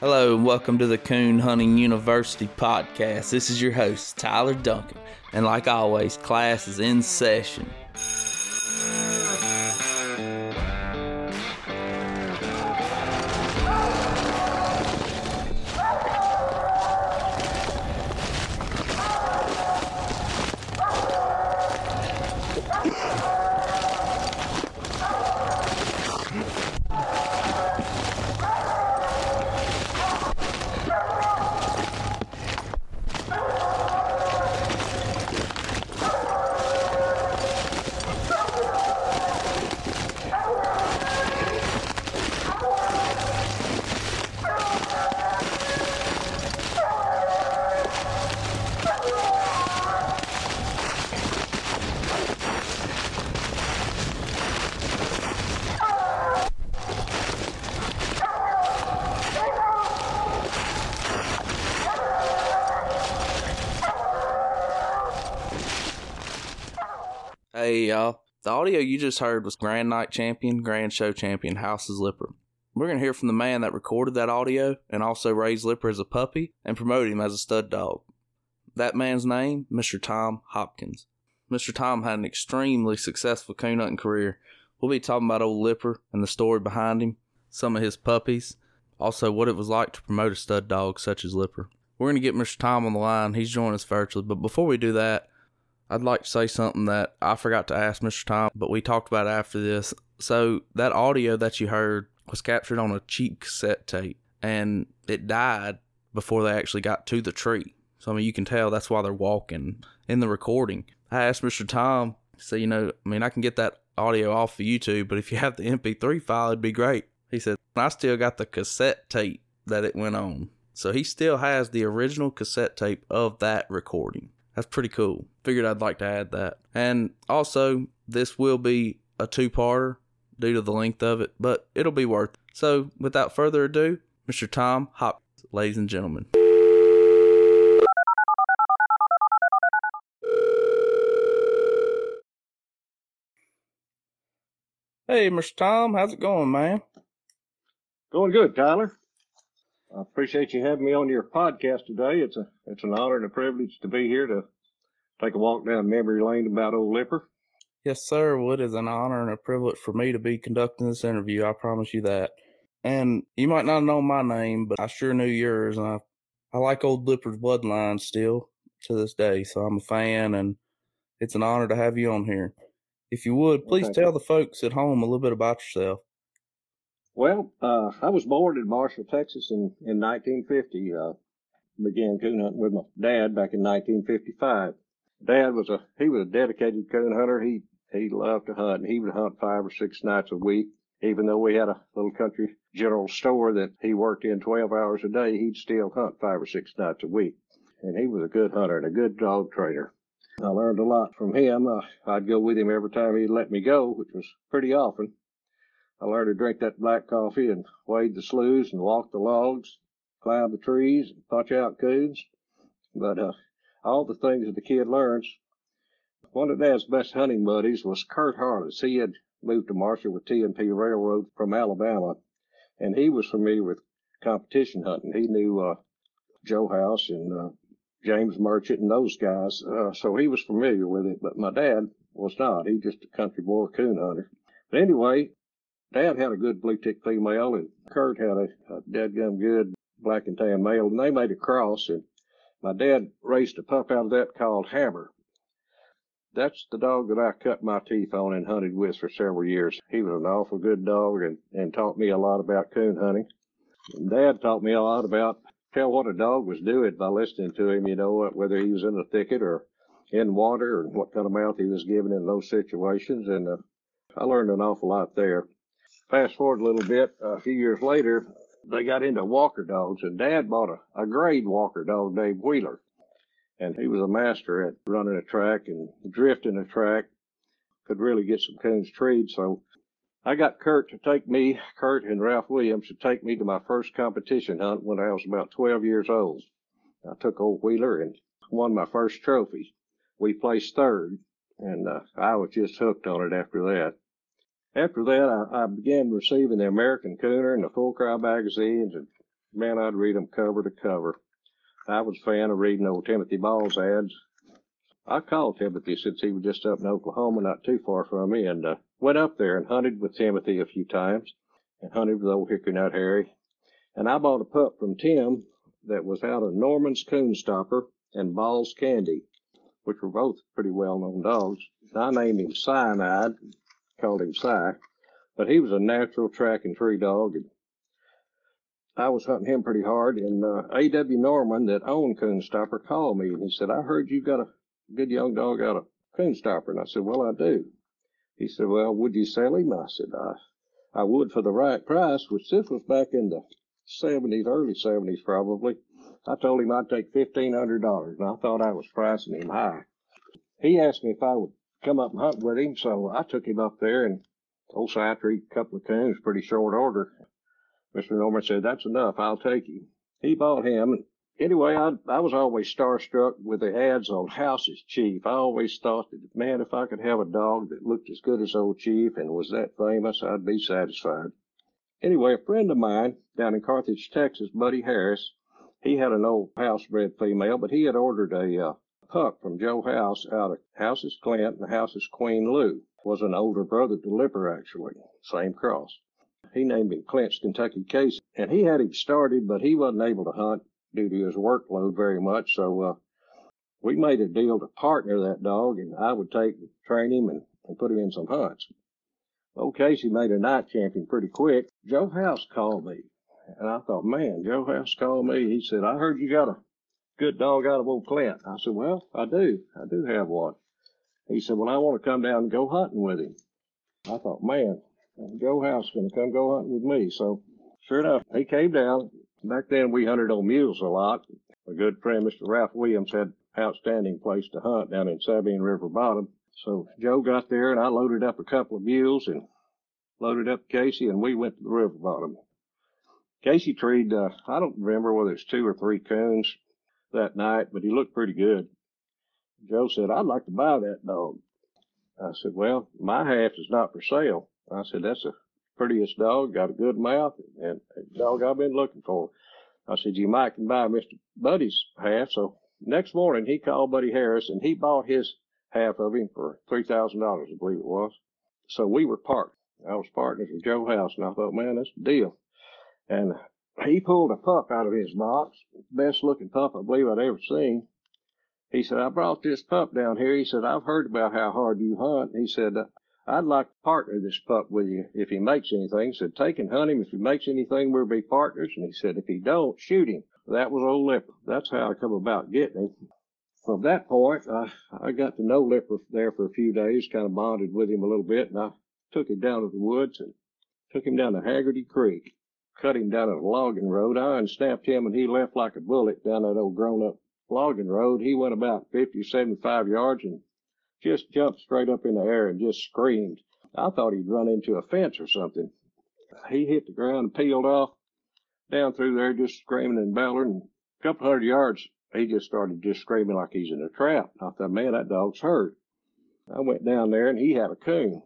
Hello, and welcome to the Coon Hunting University podcast. This is your host, Tyler Duncan, and like always, class is in session. Y'all. The audio you just heard was Grand Night Champion, Grand Show Champion, House's Lipper. We're going to hear from the man that recorded that audio and also raised Lipper as a puppy and promoted him as a stud dog. That man's name, Mr. Tom Hopkins. Mr. Tom had an extremely successful coon hunting career. We'll be talking about old Lipper and the story behind him, some of his puppies, also what it was like to promote a stud dog such as Lipper. We're going to get Mr. Tom on the line. He's joining us virtually, but before we do that, I'd like to say something that I forgot to ask Mr. Tom, but we talked about after this. So that audio that you heard was captured on a cheap cassette tape, and it died before they actually got to the tree. So I mean, you can tell that's why they're walking in the recording. I asked Mr. Tom, so you know, I mean, I can get that audio off of YouTube, but if you have the MP3 file, it'd be great. He said, I still got the cassette tape that it went on. So he still has the original cassette tape of that recording. That's pretty cool. Figured I'd like to add that. And also, this will be a two parter due to the length of it, but it'll be worth it. So, without further ado, Mr. Tom Hopkins, ladies and gentlemen. Hey, Mr. Tom, how's it going, man? Going good, Tyler. I appreciate you having me on your podcast today. It's a it's an honor and a privilege to be here to take a walk down memory lane about old Lipper. Yes, sir. Well, it is an honor and a privilege for me to be conducting this interview. I promise you that. And you might not know my name, but I sure knew yours. And I, I like old Lipper's bloodline still to this day. So I'm a fan, and it's an honor to have you on here. If you would, please tell the folks at home a little bit about yourself. Well, uh, I was born in Marshall, Texas in, in 1950. Uh, began coon hunting with my dad back in 1955. Dad was a, he was a dedicated coon hunter. He, he loved to hunt and he would hunt five or six nights a week. Even though we had a little country general store that he worked in 12 hours a day, he'd still hunt five or six nights a week. And he was a good hunter and a good dog trainer. I learned a lot from him. Uh, I'd go with him every time he'd let me go, which was pretty often. I learned to drink that black coffee and wade the sloughs and walk the logs, climb the trees and punch out coons. But uh, all the things that the kid learns. One of Dad's best hunting buddies was Kurt Harless. He had moved to Marshall with T&P Railroad from Alabama, and he was familiar with competition hunting. He knew uh, Joe House and uh, James Merchant and those guys, uh, so he was familiar with it. But my dad was not. He just a country boy coon hunter. But anyway, Dad had a good blue tick female, and Kurt had a, a dead gum good black and tan male, and they made a cross. And my dad raised a pup out of that called Hammer. That's the dog that I cut my teeth on and hunted with for several years. He was an awful good dog and, and taught me a lot about coon hunting. And Dad taught me a lot about tell what a dog was doing by listening to him, you know, whether he was in a thicket or in water or what kind of mouth he was giving in those situations. And uh, I learned an awful lot there. Fast forward a little bit, a few years later, they got into walker dogs, and Dad bought a, a grade walker dog named Wheeler. And he was a master at running a track and drifting a track, could really get some coons treed. So I got Kurt to take me, Kurt and Ralph Williams, to take me to my first competition hunt when I was about 12 years old. I took old Wheeler and won my first trophy. We placed third, and uh, I was just hooked on it after that. After that, I, I began receiving the American Cooner and the Full Cry magazines, and man, I'd read them cover to cover. I was a fan of reading old Timothy Ball's ads. I called Timothy since he was just up in Oklahoma, not too far from me, and uh, went up there and hunted with Timothy a few times, and hunted with old Hickory Nut Harry. And I bought a pup from Tim that was out of Norman's Coon Stopper and Ball's Candy, which were both pretty well known dogs. I named him Cyanide, called him Cy, but he was a natural track and tree dog. And I was hunting him pretty hard, and uh, A.W. Norman, that owned Coonstopper, called me and he said, I heard you got a good young dog out of Coonstopper. And I said, Well, I do. He said, Well, would you sell him? I said, I, I would for the right price, which this was back in the 70s, early 70s probably. I told him I'd take $1,500, and I thought I was pricing him high. He asked me if I would come up and hunt with him, so I took him up there, and old Cy treated a couple of coons pretty short order. Mr. Norman said, That's enough, I'll take him. He bought him. Anyway, I, I was always starstruck with the ads on House's Chief. I always thought that, man, if I could have a dog that looked as good as old Chief and was that famous, I'd be satisfied. Anyway, a friend of mine down in Carthage, Texas, Buddy Harris, he had an old housebred female, but he had ordered a uh, pup from Joe House out of House's Clint and House's Queen Lou. Was an older brother to Lipper, actually. Same cross. He named him Clint's Kentucky Case, and he had him started, but he wasn't able to hunt due to his workload very much. So uh, we made a deal to partner that dog, and I would take train him and, and put him in some hunts. Old Casey made a night champion pretty quick. Joe House called me, and I thought, man, Joe House called me. He said, I heard you got a good dog out of old Clint. I said, well, I do. I do have one. He said, well, I want to come down and go hunting with him. I thought, man, Joe House going to come go hunting with me. So sure enough, he came down. Back then we hunted on mules a lot. A good friend, Mr. Ralph Williams, had outstanding place to hunt down in Sabine River Bottom. So Joe got there and I loaded up a couple of mules and loaded up Casey and we went to the river bottom. Casey treed, uh, I don't remember whether it's two or three coons that night, but he looked pretty good. Joe said, I'd like to buy that dog. I said, well, my half is not for sale. I said, that's the prettiest dog, got a good mouth, and a dog I've been looking for. I said, you might can buy Mr. Buddy's half. So next morning he called Buddy Harris and he bought his half of him for $3,000, I believe it was. So we were partners. I was partners with Joe House and I thought, man, that's a deal. And he pulled a pup out of his box, best looking pup I believe I'd ever seen. He said, I brought this pup down here. He said, I've heard about how hard you hunt. He said, I'd like to partner this pup with you if he makes anything. He said, take and hunt him. If he makes anything, we'll be partners. And he said, if he don't, shoot him. That was old Lipper. That's how I come about getting him. From that point, I, I got to know Lipper there for a few days, kind of bonded with him a little bit, and I took him down to the woods and took him down to Haggerty Creek cut him down a logging road. I unsnapped him and he left like a bullet down that old grown up logging road. He went about 50, 75 yards and just jumped straight up in the air and just screamed. I thought he'd run into a fence or something. He hit the ground and peeled off down through there just screaming and bellowing. A couple hundred yards, he just started just screaming like he's in a trap. I thought, man, that dog's hurt. I went down there and he had a coon.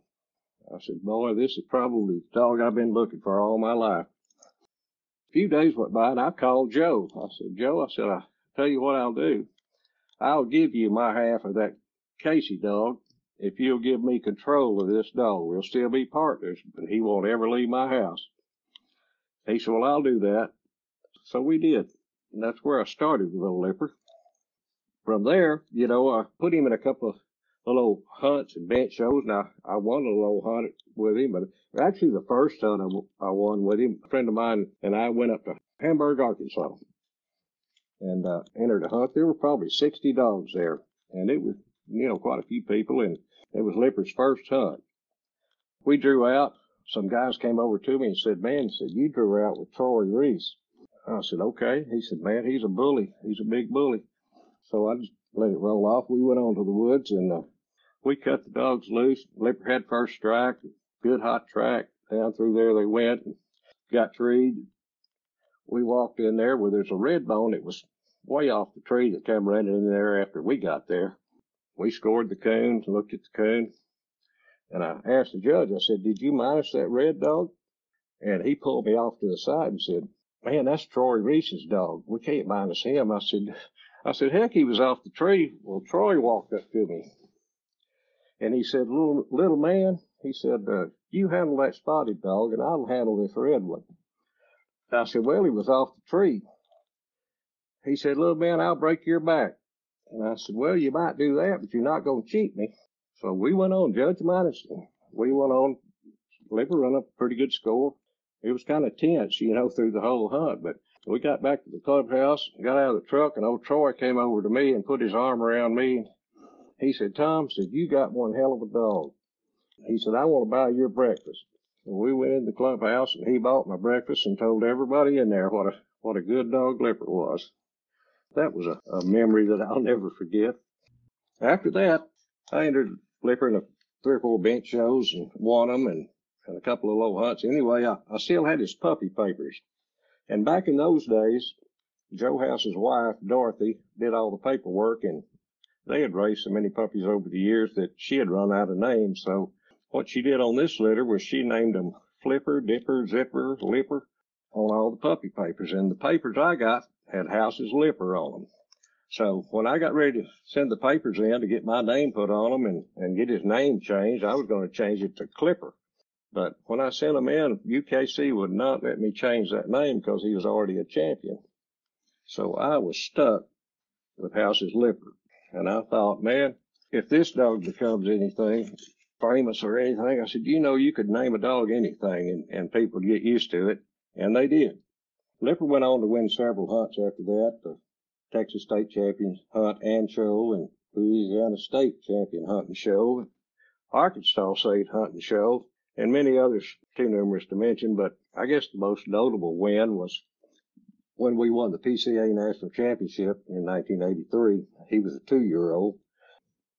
I said, boy, this is probably the dog I've been looking for all my life. A few days went by and I called Joe. I said, Joe, I said, I tell you what I'll do. I'll give you my half of that Casey dog if you'll give me control of this dog. We'll still be partners, but he won't ever leave my house. He said, well, I'll do that. So we did. And that's where I started with old Lipper. From there, you know, I put him in a couple of little hunts and bench shows. Now, I won a little hunt with him, but actually the first hunt I, I won with him, a friend of mine and I went up to Hamburg, Arkansas and uh, entered a hunt. There were probably 60 dogs there, and it was, you know, quite a few people, and it was Lipper's first hunt. We drew out. Some guys came over to me and said, man, said, you drew out with Troy Reese. I said, okay. He said, man, he's a bully. He's a big bully. So I just let it roll off. We went on to the woods and uh, we cut the dogs loose. Had first strike, good hot track. Down through there they went got treed. We walked in there where there's a red bone. It was way off the tree that came running in there after we got there. We scored the coons, looked at the coon. And I asked the judge, I said, did you minus that red dog? And he pulled me off to the side and said, man, that's Troy Reese's dog. We can't minus him. I said, I said, heck, he was off the tree. Well, Troy walked up to me and he said, little, little man, he said, uh, you handle that spotted dog and I'll handle this red one. I said, well, he was off the tree. He said, little man, I'll break your back. And I said, well, you might do that, but you're not going to cheat me. So we went on, Judge minus. We went on, Lipper run up a pretty good score. It was kind of tense, you know, through the whole hunt, but we got back to the clubhouse, got out of the truck, and old Troy came over to me and put his arm around me. He said, Tom, said, you got one hell of a dog. He said, I want to buy your breakfast. And we went in the clubhouse and he bought my breakfast and told everybody in there what a, what a good dog Lipper was. That was a, a memory that I'll never forget. After that, I entered Lipper in a three or four bench shows and won them and, and a couple of low hunts. Anyway, I, I still had his puppy papers. And back in those days, Joe House's wife, Dorothy, did all the paperwork and they had raised so many puppies over the years that she had run out of names. So what she did on this litter was she named them Flipper, Dipper, Zipper, Lipper on all the puppy papers. And the papers I got had House's Lipper on them. So when I got ready to send the papers in to get my name put on them and, and get his name changed, I was going to change it to Clipper. But when I sent him in, UKC would not let me change that name because he was already a champion. So I was stuck with House's Lipper. And I thought, man, if this dog becomes anything famous or anything, I said, you know, you could name a dog anything and, and people get used to it. And they did. Lipper went on to win several hunts after that, the Texas State Champion Hunt and Show and Louisiana State Champion Hunt and Show, Arkansas State Hunt and Show, and many others too numerous to mention. But I guess the most notable win was when we won the PCA National Championship in 1983. He was a two year old.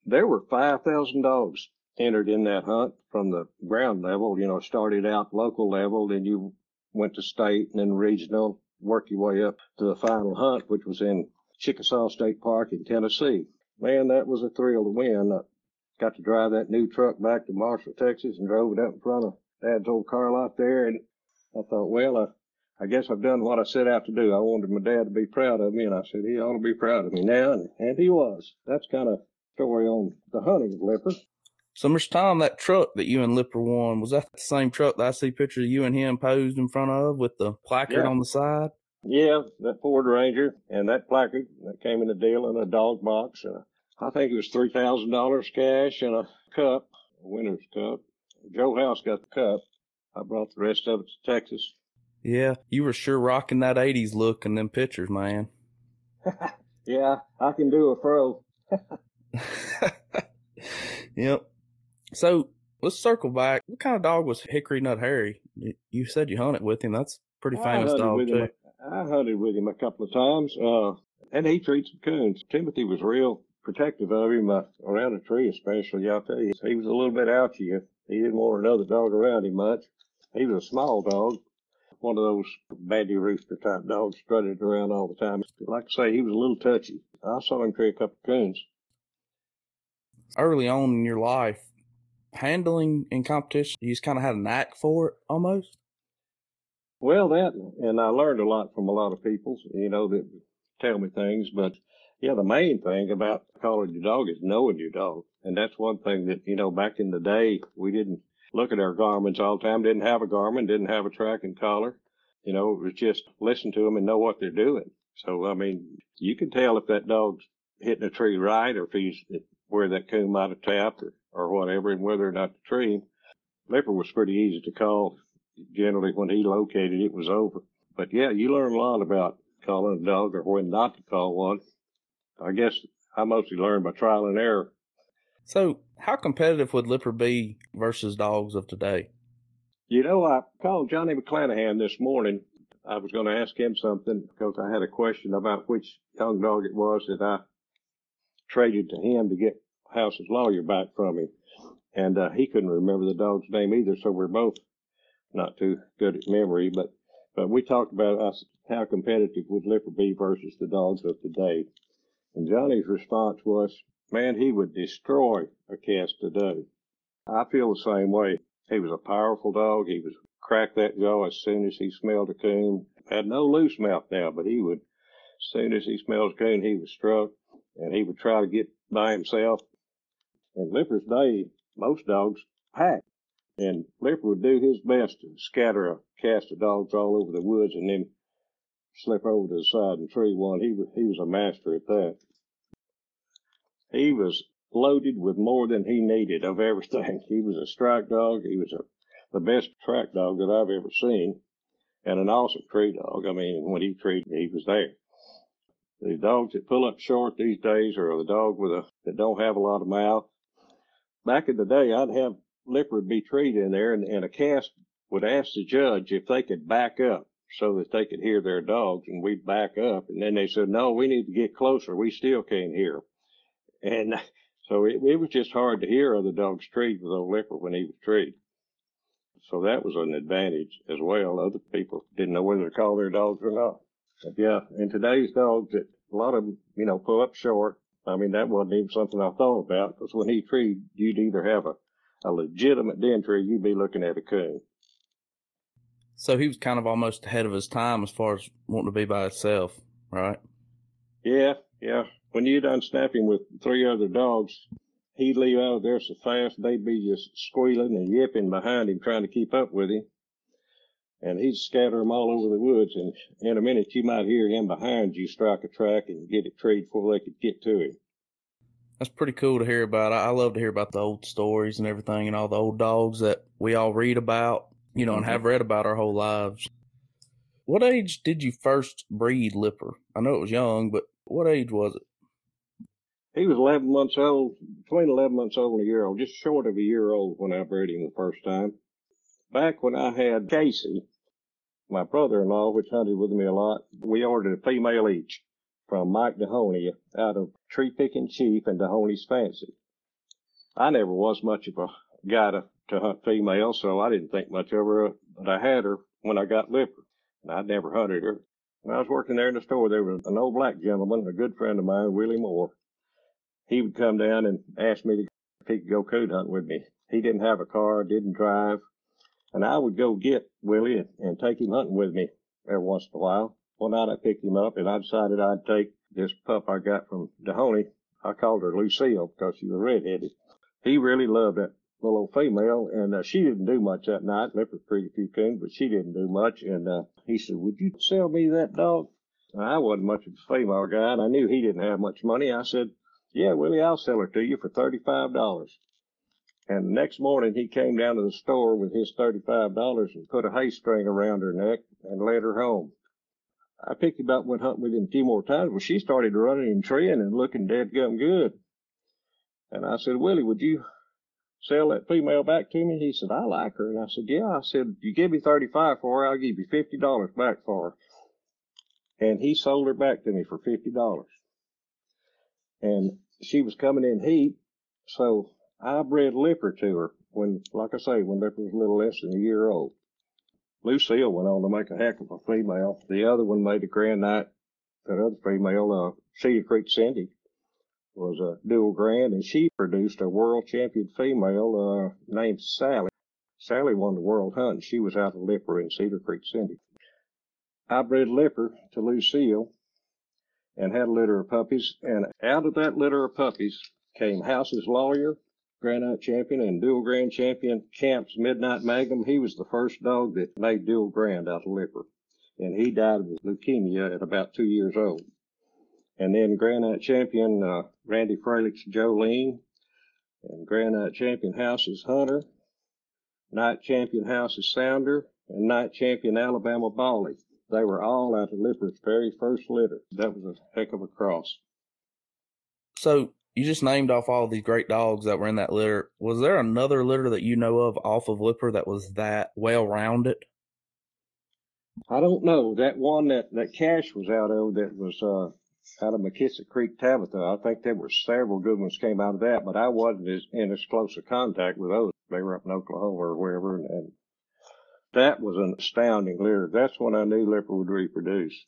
There were 5,000 dogs entered in that hunt from the ground level, you know, started out local level, then you went to state and then regional, work your way up to the final hunt, which was in Chickasaw State Park in Tennessee. Man, that was a thrill to win. Got to drive that new truck back to Marshall, Texas and drove it up in front of Dad's old car lot there. And I thought, well, I, I guess I've done what I set out to do. I wanted my dad to be proud of me, and I said he ought to be proud of me now, and, and he was. That's kind of story on the hunting of Lipper. So, Mr. Tom, that truck that you and Lipper won, was that the same truck that I see pictures of you and him posed in front of with the placard Yeah. on the side? Yeah, that Ford Ranger and that placard that came in a deal in a dog box. And I think it was three thousand dollars cash and a cup, a winner's cup. Joe House got the cup. I brought the rest of it to Texas. Yeah, you were sure rocking that 80s look in them pictures, man. Yeah, I can do a fro. yep. So let's circle back. What kind of dog was Hickory Nut Harry? You- said you hunted with him. That's pretty famous dog, too. him. I hunted with him a couple of times. Uh, and he treats the coons. Timothy was real protective of him uh, around a tree, especially. I'll tell you, he was a little bit ouchy. If he didn't want another dog around him much. He was a small dog, one of those bandy rooster type dogs, strutted around all the time. Like I say, he was a little touchy. I saw him tree a couple of coons. Early on in your life, handling in competition, you just kind of had a knack for it almost? Well, that, and I learned a lot from a lot of people, you know, that tell me things. But yeah, the main thing about calling your dog is knowing your dog. And that's one thing that, you know, back in the day, we didn't look at our Garmins all the time, didn't have a Garmin, didn't have a tracking collar. You know, it was just listen to them and know what they're doing. So, I mean, you can tell if that dog's hitting a tree right or if he's where that coon might have tapped or, or whatever and whether or not the tree. Lipper was pretty easy to call generally when he located it was over. But yeah, you learn a lot about calling a dog or when not to call one. I guess I mostly learned by trial and error. So, how competitive would Lipper be versus dogs of today? You know, I called Johnny McClanahan this morning. I was going to ask him something because I had a question about which young dog it was that I traded to him to get House's lawyer back from him. And uh, he couldn't remember the dog's name either, so we're both not too good at memory. But but we talked about us how competitive would Lipper be versus the dogs of today. And Johnny's response was, "Man, he would destroy a cast today." I feel the same way. He was a powerful dog. He was crack that jaw as soon as he smelled a coon. Had no loose mouth now, but he would, as soon as he smelled a coon, he was struck and he would try to get by himself. In Lipper's day, most dogs packed. And Lipper would do his best to scatter a cast of dogs all over the woods and then slip over to the side and tree one. He he was a master at that. He was loaded with more than he needed of everything. He was a strike dog. He was a, the best track dog that I've ever seen and an awesome tree dog. I mean, when he treated, he was there. The dogs that pull up short these days are the dog with a, that don't have a lot of mouth. Back in the day, I'd have Lipper be treed in there and, and a cast would ask the judge if they could back up so that they could hear their dogs and we'd back up. And then they said, no, we need to get closer. We still can't hear. And so it, it was just hard to hear other dogs treat with old Lipper when he was treed. So that was an advantage as well. Other people didn't know whether to call their dogs or not. But yeah, and today's dogs, it, a lot of them, you know, pull up short. I mean, that wasn't even something I thought about because when he treed, you'd either have a, a legitimate den tree, you'd be looking at a coon. So he was kind of almost ahead of his time as far as wanting to be by himself, right? Yeah, yeah. When you done snapping with three other dogs, he'd leave out of there so fast they'd be just squealing and yipping behind him trying to keep up with him. And he'd scatter them all over the woods, and in a minute you might hear him behind you strike a track and get it treed before they could get to him. That's pretty cool to hear about. I love to hear about the old stories and everything and all the old dogs that we all read about you know, and mm-hmm. have read about our whole lives. What age did you first breed Lipper? I know it was young, but what age was it? He was 11 months old, between 11 months old and a year old, just short of a year old when I bred him the first time. Back when I had Casey, my brother-in-law, which hunted with me a lot, we ordered a female each from Mike Dahoney out of Tree Picking Chief and Dahoney's Fancy. I never was much of a guy to to hunt females, so I didn't think much of her, but I had her when I got Lipper, and I'd never hunted her. When I was working there in the store, there was an old black gentleman, a good friend of mine, Willie Moore. He would come down and ask me to, if he could go coon hunting with me. He didn't have a car, didn't drive, and I would go get Willie and, and take him hunting with me every once in a while. One night I picked him up and I decided I'd take this pup I got from Dahoney. I called her Lucille because she was redheaded. He really loved that little old female, and uh, she didn't do much that night. Lipper treated pretty few coons, but she didn't do much. And uh, he said, "Would you sell me that dog?" I wasn't much of a female guy, and I knew he didn't have much money. I said, "Yeah, Willie, I'll sell her to you for thirty-five dollars." And the next morning, he came down to the store with his thirty-five dollars and put a hay string around her neck and led her home. I picked him up, went hunting with him a few more times. Well, she started running and treeing and looking dead gum good. And I said, Willie, would you sell that female back to me? He said, I like her. And I said, yeah. I said, you give me 35 for her, I'll give you $50 back for her. And he sold her back to me for $50. And she was coming in heat. So I bred Lipper to her when, like I say, when Lipper was a little less than a year old. Lucille went on to make a heck of a female. The other one made a grand night. That other female, uh, Cedar Creek Cindy, was a dual grand, and she produced a world champion female uh, named Sally. Sally won the world hunt. She was out of Lipper in Cedar Creek Cindy. I bred Lipper to Lucille and had a litter of puppies, and out of that litter of puppies came House's Lawyer, Grand Night Champion, and Dual Grand Champion Camp's Midnight Magnum. He was the first dog that made Dual Grand out of Lipper, and he died of leukemia at about two years old. And then Grand Night Champion uh, Randy Fralick's Jolene, and Grand Night Champion House's Hunter, Night Champion House's Sounder, and Night Champion Alabama Bally. They were all out of Lipper's very first litter. That was a heck of a cross. So you just named off all these great dogs that were in that litter. Was there another litter that you know of off of Lipper that was that well rounded? I don't know. That one that, that Cash was out of that was uh, out of McKissick Creek, Tabitha. I think there were several good ones came out of that, but I wasn't as, in as close a contact with those. They were up in Oklahoma or wherever, and, and that was an astounding litter. That's when I knew Lipper would reproduce.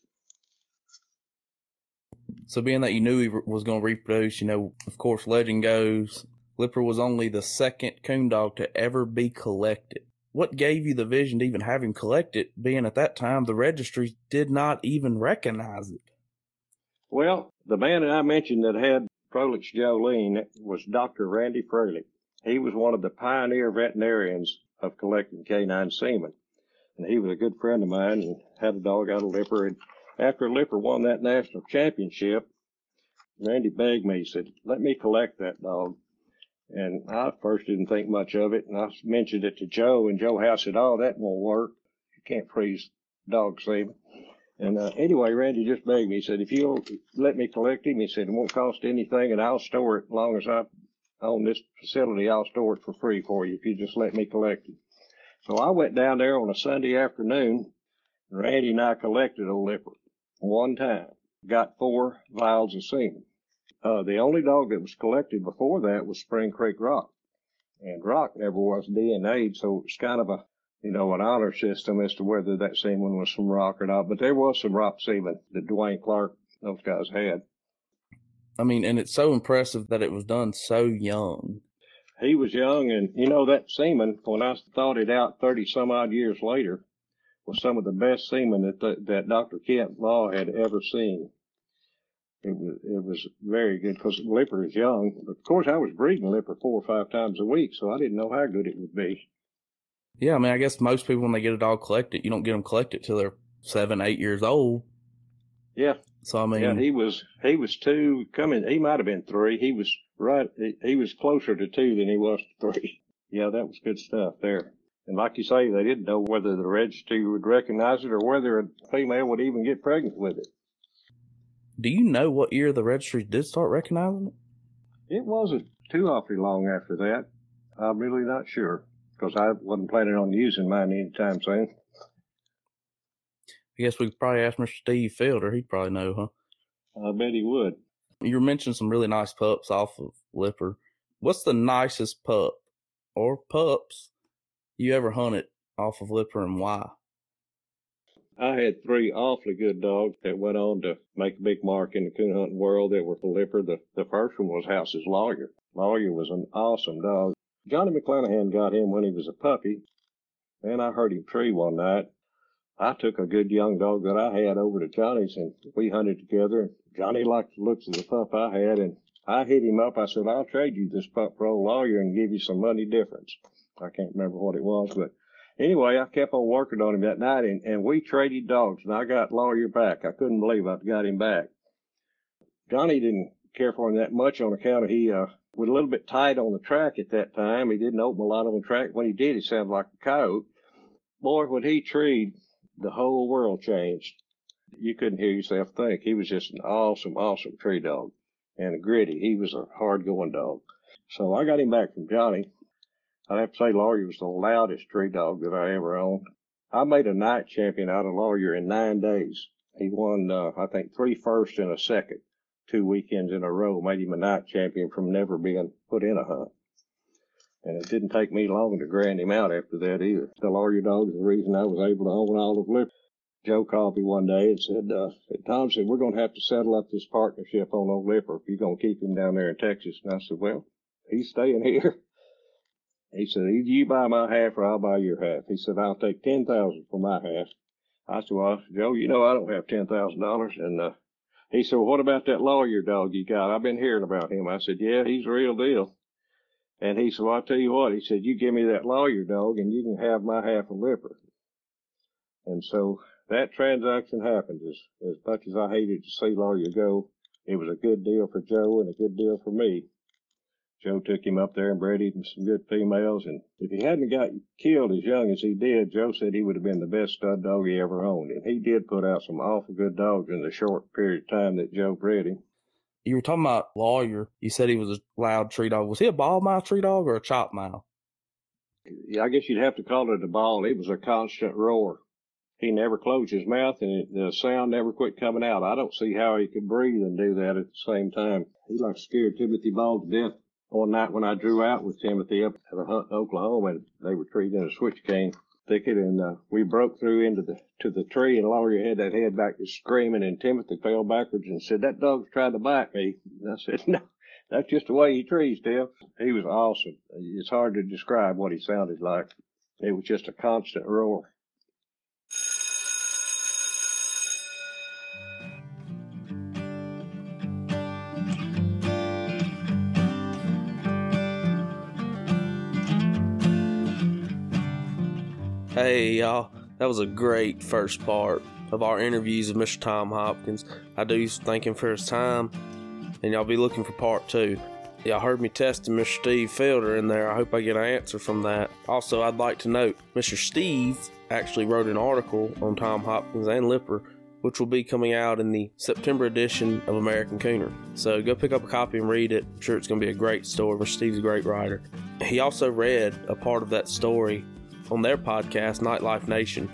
So, being that you knew he was going to reproduce, you know, of course, legend goes Lipper was only the second coon dog to ever be collected. What gave you the vision to even have him collected, being at that time the registries did not even recognize it? Well, the man that I mentioned that had Froelich's Jolene was Dr. Randy Froelich. He was one of the pioneer veterinarians of collecting canine semen. And he was a good friend of mine and had a dog out of Lipper. And after Lipper won that national championship, Randy begged me, he said, let me collect that dog. And I first didn't think much of it. And I mentioned it to Joe, and Joe House said, oh, that won't work. You can't freeze dog semen. And uh, anyway, Randy just begged me. He said, if you'll let me collect him, he said, it won't cost anything, and I'll store it as long as I own this facility. I'll store it for free for you if you just let me collect it. So I went down there on a Sunday afternoon. And Randy and I collected a Lipper one time. Got four vials of semen. Uh, the only dog that was collected before that was Spring Creek Rock. And Rock never was DNA'd, so it was kind of a you know, an honor system as to whether that semen was from rock or not. But there was some rock semen that Dwayne Clark, those guys had. I mean, and it's so impressive that it was done so young. He was young, and you know that semen. When I thought it out thirty some odd years later, was some of the best semen that the, that Dr. Kent Law had ever seen. It was it was very good because Lipper is young. But of course, I was breeding Lipper four or five times a week, so I didn't know how good it would be. Yeah, I mean, I guess most people when they get a dog collected, you don't get them collected till they're seven, eight years old. Yeah. So I mean, yeah, he was he was two coming. He might have been three. He was right. He, he was closer to two than he was to three. Yeah, that was good stuff there. And like you say, they didn't know whether the registry would recognize it or whether a female would even get pregnant with it. Do you know what year the registry did start recognizing it? It wasn't too awfully long after that. I'm really not sure because I wasn't planning on using mine anytime soon. I guess we could probably ask Mr. Steve Fielder. He'd probably know, huh? I bet he would. You were mentioning some really nice pups off of Lipper. What's the nicest pup or pups you ever hunted off of Lipper and why? I had three awfully good dogs that went on to make a big mark in the coon hunting world that were for Lipper. The, the first one was House's Lawyer. Lawyer was an awesome dog. Johnny McClanahan got him when he was a puppy, and I heard him tree one night. I took a good young dog that I had over to Johnny's, and we hunted together. Johnny liked the looks of the pup I had, and I hit him up. I said, I'll trade you this pup for old lawyer and give you some money difference. I can't remember what it was, but anyway, I kept on working on him that night, and, and we traded dogs, and I got lawyer back. I couldn't believe I'd got him back. Johnny didn't care for him that much on account of he uh, was a little bit tight on the track at that time. He didn't open a lot on the track. When he did, he sounded like a coyote. Boy, when he treed, the whole world changed. You couldn't hear yourself think. He was just an awesome, awesome tree dog and gritty. He was a hard going dog. So I got him back from Johnny. I'd have to say Lawyer was the loudest tree dog that I ever owned. I made a night champion out of Lawyer in nine days. He won, uh, I think, three firsts and a second two weekends in a row, made him a night champion from never being put in a hunt. And it didn't take me long to grand him out after that either. The lawyer dog is the reason I was able to own all of Lipper. Joe called me one day and said, uh, Tom said, we're going to have to settle up this partnership on old Lipper if you're going to keep him down there in Texas. And I said, well, he's staying here. He said, either you buy my half or I'll buy your half. He said, I'll take 10000 for my half. I said, well, Joe, you know I don't have $10,000. And, uh, he said, well, what about that lawyer dog you got? I've been hearing about him. I said, yeah, he's the real deal. And he said, well, I'll tell you what. He said, you give me that lawyer dog and you can have my half a Lipper. And so that transaction happened. As, as much as I hated to see lawyer go, it was a good deal for Joe and a good deal for me. Joe took him up there and bred him some good females. And if he hadn't got killed as young as he did, Joe said he would have been the best stud dog he ever owned. And he did put out some awful good dogs in the short period of time that Joe bred him. You were talking about lawyer. You said he was a loud tree dog. Was he a bawl mouth tree dog or a chop mouth? Yeah, I guess you'd have to call it a bawl. It was a constant roar. He never closed his mouth and it, the sound never quit coming out. I don't see how he could breathe and do that at the same time. He like scared Timothy Ball to death one night when I drew out with Timothy up at a hunt in Oklahoma, and they were treating a switch cane thicket, and uh, we broke through into the to the tree, and Lawyer had that head back screaming, and Timothy fell backwards and said, "That dog's trying to bite me." And I said, "No, that's just the way he trees, Tim. He was awesome. It's hard to describe what he sounded like. It was just a constant roar. Hey, y'all. That was a great first part of our interviews with Mr. Tom Hopkins. I do thank him for his time, and y'all be looking for part two. Y'all heard me testing Mr. Steve Fielder in there. I hope I get an answer from that. Also, I'd like to note Mr. Steve actually wrote an article on Tom Hopkins and Lipper, which will be coming out in the September edition of American Cooner. So go pick up a copy and read it. I'm sure it's going to be a great story. Mr. Steve's a great writer. He also read a part of that story on their podcast, Nightlife Nation.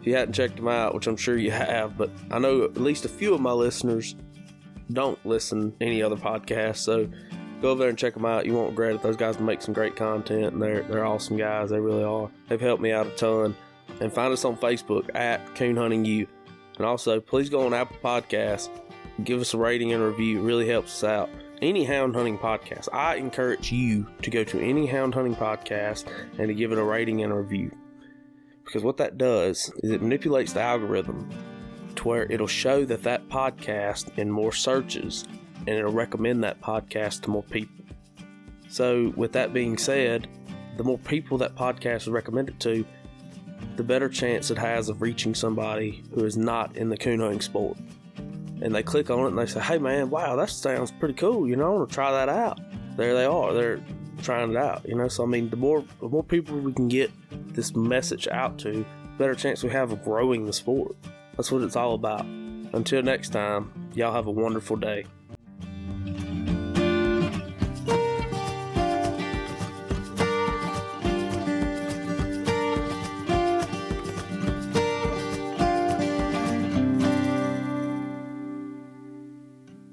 If you hadn't checked them out, which I'm sure you have, but I know at least a few of my listeners don't listen any other podcast, so go over there and check them out. You won't regret it. Those guys make some great content, and they're they're awesome guys. They really are. They've helped me out a ton. And find us on Facebook at Coon Hunting U. And also, please go on Apple Podcasts, give us a rating and review. It really helps us out any hound hunting podcast. I encourage you to go to any hound hunting podcast and to give it a rating and a review. Because what that does is it manipulates the algorithm to where it'll show that that podcast in more searches and it'll recommend that podcast to more people. So, with that being said, the more people that podcast is recommended to, the better chance it has of reaching somebody who is not in the coon hunting sport and they click on it and they say, "Hey man, wow, that sounds pretty cool. You know, I want to try that out." There they are. They're trying it out. You know, so I mean, the more the more people we can get this message out to, the better chance we have of growing the sport. That's what it's all about. Until next time, y'all have a wonderful day.